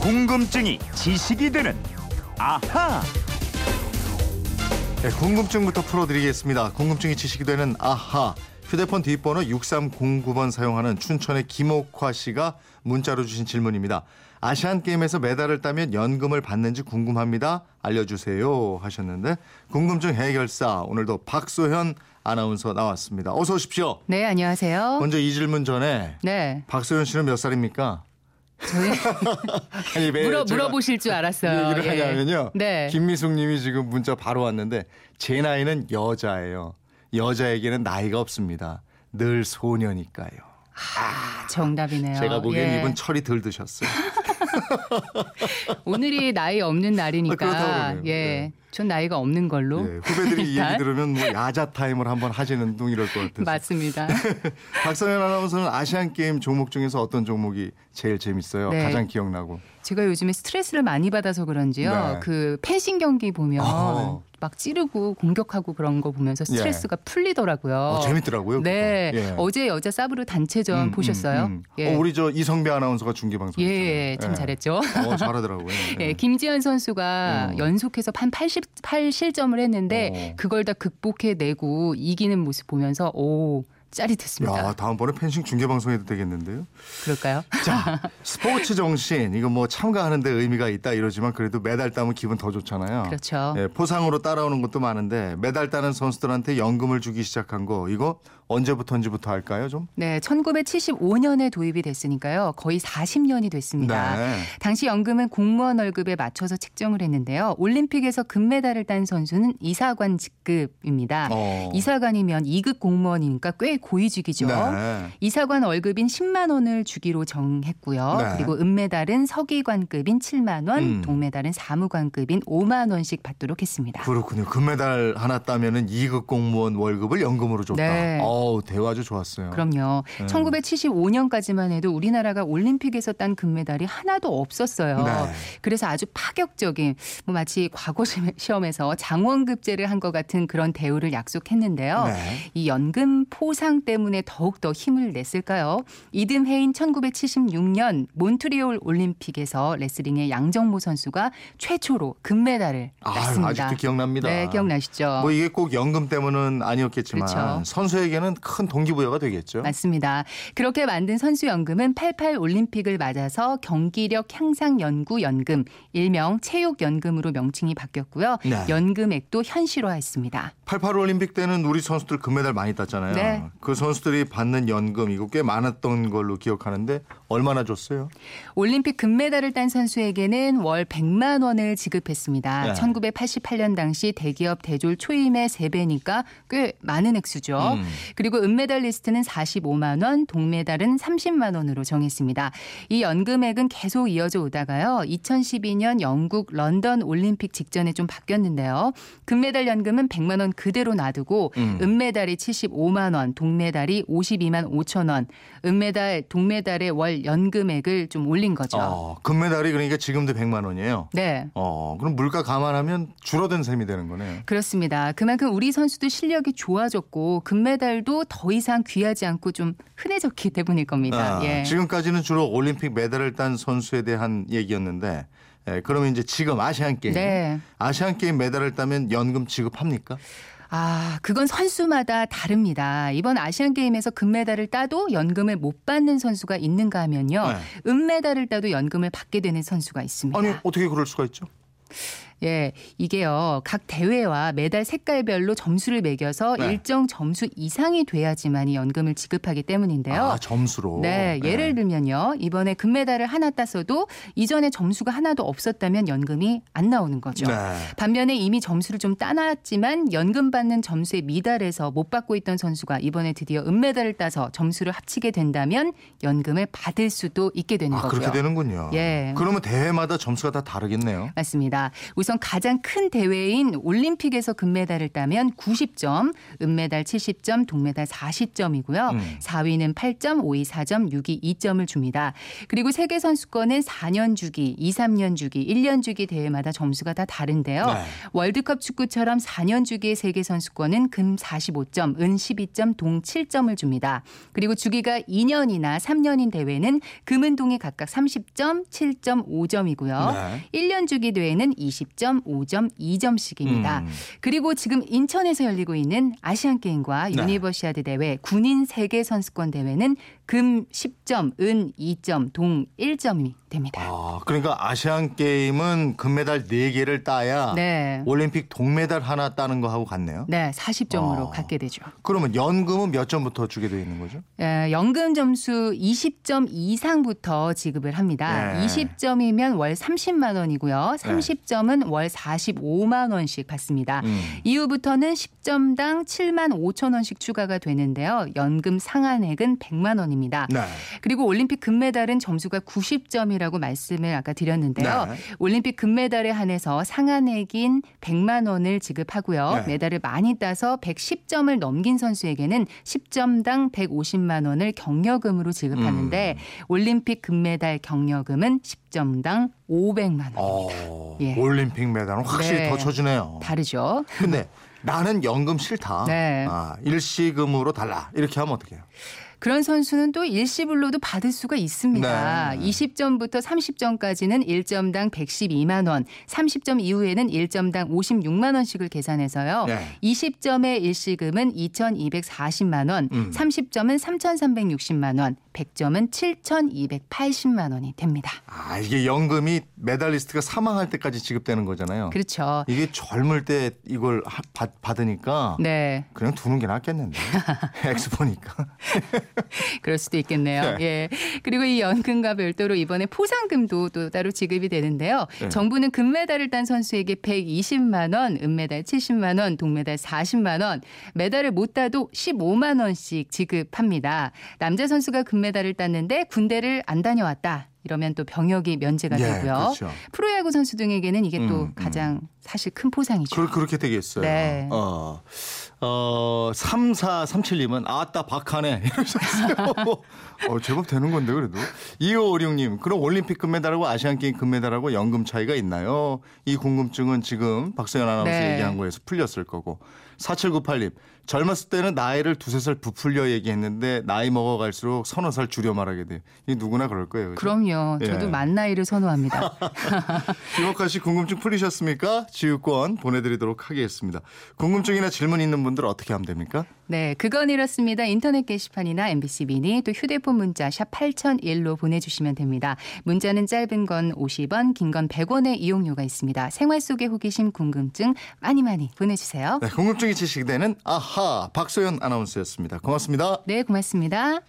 궁금증이 지식이 되는 아하. 네, 궁금증부터 풀어드리겠습니다. 궁금증이 지식이 되는 아하. 휴대폰 뒷번호 6309번 사용하는 춘천의 김옥화 씨가 문자로 주신 질문입니다. 아시안 게임에서 메달을 따면 연금을 받는지 궁금합니다. 알려주세요 하셨는데 궁금증 해결사 오늘도 박소현 아나운서 나왔습니다. 어서 오십시오. 네, 안녕하세요. 먼저 이 질문 전에 네. 박소현 씨는 몇 살입니까? 저희 아니, 왜 물어 물어보실 줄 알았어요. 얘기를 예. 하냐면요. 네. 김미숙 님이 지금 문자 바로 왔는데 제 나이는 여자예요. 여자에게는 나이가 없습니다. 늘 소녀니까요. 아, 정답이네요. 제가 보기엔 예. 이분 철이 덜 드셨어요. 오늘이 나이 없는 아, 날이니까 그러네요. 예. 네. 전 나이가 없는 걸로. 예, 후배들이 이. 얘기 들으면 뭐 야자 타임을 한번 하시는 둥 이럴 것 같아서. 맞습니다. 박선현 아나운서는 아시안 게임 종목 중에서 어떤 종목이 제일 재밌어요? 네. 가장 기억나고. 제가 요즘에 스트레스를 많이 받아서 그런지요. 네. 그 펜싱 경기 보면 어허. 막 찌르고 공격하고 그런 거 보면서 스트레스가 풀리더라고요. 어, 재밌더라고요. 네. 예. 어제 여자 사브르 단체전 음, 보셨어요? 음, 음. 예. 어, 우리 저 이성배 아나운서가 중계 방송. 예, 참 잘했죠. 어, 잘하더라고요. 예, 김지현 선수가 어. 연속해서 한88 실점을 했는데 어. 그걸 다 극복해내고 이기는 모습 보면서 오 짜릿했습니다. 야, 다음번에 펜싱 중계 방송해도 되겠는데요. 그럴까요? 자, 스포츠 정신 이거 뭐 참가하는 데 의미가 있다 이러지만 그래도 메달 따면 기분 더 좋잖아요. 그렇죠. 예, 포상으로 따라오는 것도 많은데 메달 따는 선수들한테 연금을 주기 시작한 거 이거 언제부터인지부터 할까요, 좀? 네, 1975년에 도입이 됐으니까요. 거의 40년이 됐습니다. 네. 당시 연금은 공무원 월급에 맞춰서 책정을 했는데요. 올림픽에서 금메달을 딴 선수는 이사관 직급입니다. 어. 이사관이면 2급 공무원이니까 꽤 고위직이죠. 네. 이사관 월급인 10만 원을 주기로 정했고요. 네. 그리고 은메달은 서기관급인 7만 원, 음. 동메달은 사무관급인 5만 원씩 받도록 했습니다. 그렇군요. 금메달 하나 따면은 2급 공무원 월급을 연금으로 줬다. 네. 어 우, 대화 아주 좋았어요. 그럼요. 네. 1975년까지만 해도 우리나라가 올림픽에서 딴 금메달이 하나도 없었어요. 네. 그래서 아주 파격적인 뭐 마치 과거 시험에서 장원급제를 한 것 같은 그런 대우를 약속했는데요. 네. 이 연금 포상 때문에 더욱더 힘을 냈을까요? 이듬해인 1976년 몬트리올 올림픽에서 레슬링의 양정모 선수가 최초로 금메달을 땄습니다. 아직도 기억납니다. 네, 기억나시죠? 뭐 이게 꼭 연금 때문은 아니었겠지만 그렇죠. 선수에게는 큰 동기부여가 되겠죠. 맞습니다. 그렇게 만든 선수연금은 88 올림픽을 맞아서 경기력 향상 연구 연금, 일명 체육 연금으로 명칭이 바뀌었고요. 네. 연금액도 현실화했습니다. 88 올림픽 때는 우리 선수들 금메달 많이 땄잖아요. 네. 그 선수들이 받는 연금 이거 꽤 많았던 걸로 기억하는데 얼마나 줬어요? 올림픽 금메달을 딴 선수에게는 월 100만 원을 지급했습니다. 네. 1988년 당시 대기업 대졸 초임의 3배니까 꽤 많은 액수죠. 음. 그리고 은메달리스트는 45만 원, 동메달은 30만 원으로 정했습니다. 이 연금액은 계속 이어져 오다가요. 2012년 영국 런던 올림픽 직전에 좀 바뀌었는데요. 금메달 연금은 100만 원 그대로 놔두고 음. 은메달이 75만 원, 동메달이 52만 5천 원, 은메달, 동메달의 월 연금액을 좀 올린 거죠. 어, 금메달이 그러니까 지금도 100만 원이에요. 네. 어, 그럼 물가 감안하면 줄어든 셈이 되는 거네요. 그렇습니다. 그만큼 우리 선수도 실력이 좋아졌고 금메달도 더 이상 귀하지 않고 좀 흔해졌기 때문일 겁니다. 아, 예. 지금까지는 주로 올림픽 메달을 딴 선수에 대한 얘기였는데 예, 그러면 이제 지금 아시안 게임 네. 아시안 게임 메달을 따면 연금 지급합니까? 아, 그건 선수마다 다릅니다. 이번 아시안 게임에서 금메달을 따도 연금을 못 받는 선수가 있는가 하면요. 네. 은메달을 따도 연금을 받게 되는 선수가 있습니다. 아니 어떻게 그럴 수가 있죠? 예, 이게요. 각 대회와 메달 색깔별로 점수를 매겨서 네. 일정 점수 이상이 돼야지만이 연금을 지급하기 때문인데요. 아 점수로. 네, 예를 들면요. 이번에 금메달을 하나 땄어도 이전에 점수가 하나도 없었다면 연금이 안 나오는 거죠. 네. 반면에 이미 점수를 좀 따놨지만 연금 받는 점수에 미달해서 못 받고 있던 선수가 이번에 드디어 은메달을 따서 점수를 합치게 된다면 연금을 받을 수도 있게 되는 아 거고요. 그렇게 되는군요. 예. 그러면 대회마다 점수가 다 다르겠네요. 맞습니다. 우선 우선 가장 큰 대회인 올림픽에서 금메달을 따면 90점, 은메달 70점, 동메달 40점이고요. 음. 4위는 8점, 5위 4점, 6위 2점을 줍니다. 그리고 세계 선수권은 4년 주기, 2, 3년 주기, 1년 주기 대회마다 점수가 다 다른데요. 네. 월드컵 축구처럼 4년 주기의 세계 선수권은 금 45점, 은 12점, 동 7점을 줍니다. 그리고 주기가 2년이나 3년인 대회는 금은 동이 각각 30점, 7점, 5점이고요. 네. 1년 주기 대회는 20점, 5점, 2점씩입니다. 음. 그리고 지금 인천에서 열리고 있는 아시안 게임과 네. 유니버시아드 대회 군인 세계 선수권 대회는 금 10점, 은 2점, 동 1점이 됩니다. 아, 그러니까 아시안 게임은 금메달 4개를 따야 네. 올림픽 동메달 하나 따는 거하고 같네요. 네, 40점으로 아. 갖게 되죠. 그러면 연금은 몇 점부터 주게 되어 있는 거죠? 에, 연금 점수 20점 이상부터 지급을 합니다. 네. 20점이면 월 30만 원이고요. 30점은 월 45만 원씩 받습니다. 음. 이후부터는 10점당 7만 5천 원씩 추가가 되는데요. 연금 상한액은 100만 원입니다. 네. 그리고 올림픽 금메달은 점수가 90점이라고 말씀을 아까 드렸는데요. 네. 올림픽 금메달에 한해서 상한액인 100만 원을 지급하고요. 네. 메달을 많이 따서 110점을 넘긴 선수에게는 10점당 150만 원을 경력금으로 지급하는데 음. 올림픽 금메달 경력금은 10점당 500만 원. 어, 예. 올림픽 메달은 확실히 네. 더 쳐주네요. 다르죠. 근데 나는 연금 싫다. 네. 아, 일시금으로 달라. 이렇게 하면 어떡해요? 그런 선수는 또 일시불로도 받을 수가 있습니다. 네. 20점부터 30점까지는 1점당 112만 원, 30점 이후에는 1점당 56만 원씩을 계산해서요. 네. 20점의 일시금은 2,240만 원, 음. 30점은 3,360만 원, 100점은 7,280만 원이 됩니다. 아, 이게 연금이 메달리스트가 사망할 때까지 지급되는 거잖아요. 그렇죠. 이게 젊을 때 이걸 하- 받, 받으니까 네, 그냥 두는 게 낫겠는데. 액수 보니까. 그럴 수도 있겠네요. 네. 예. 그리고 이 연금과 별도로 이번에 포상금도 또 따로 지급이 되는데요. 네. 정부는 금메달을 딴 선수에게 120만 원, 은메달 70만 원, 동메달 40만 원, 메달을 못 따도 15만 원씩 지급합니다. 남자 선수가 금 메달을 땄는데 군대를 안 다녀왔다. 이러면 또 병역이 면제가 예, 되고요. 그렇죠. 프로야구 선수 등에게는 이게 또 음, 음. 가장 사실 큰 포상이죠. 그, 그렇게 되겠어요. 네. 어, 어, 3437님은 아따 박하네. 이러셨어요. 어, 제법 되는 건데, 그래도. 2556님, 그럼 올림픽 금메달하고 아시안게임 금메달하고 연금 차이가 있나요? 이 궁금증은 지금 박서연 아나운서 네. 얘기한 거에서 풀렸을 거고. 4798님, 젊었을 때는 나이를 두세 살 부풀려 얘기했는데 나이 먹어갈수록 서너 살 줄여 말하게 돼요. 이 누구나 그럴 거예요. 그죠? 그럼요. 저도 예. 만 나이를 선호합니다. 김옥하 씨 궁금증 풀리셨습니까? 지우권 보내드리도록 하겠습니다. 궁금증이나 질문 있는 분들 어떻게 하면 됩니까? 네, 그건 이렇습니다. 인터넷 게시판이나 MBC 미니 또 휴대폰 문자 샵 8001로 보내주시면 됩니다. 문자는 짧은 건 50원, 긴 건 100원의 이용료가 있습니다. 생활 속의 호기심, 궁금증 많이 많이 보내주세요. 네, 궁금증이 지식되는 아하 박소연 아나운서였습니다. 고맙습니다. 네, 고맙습니다.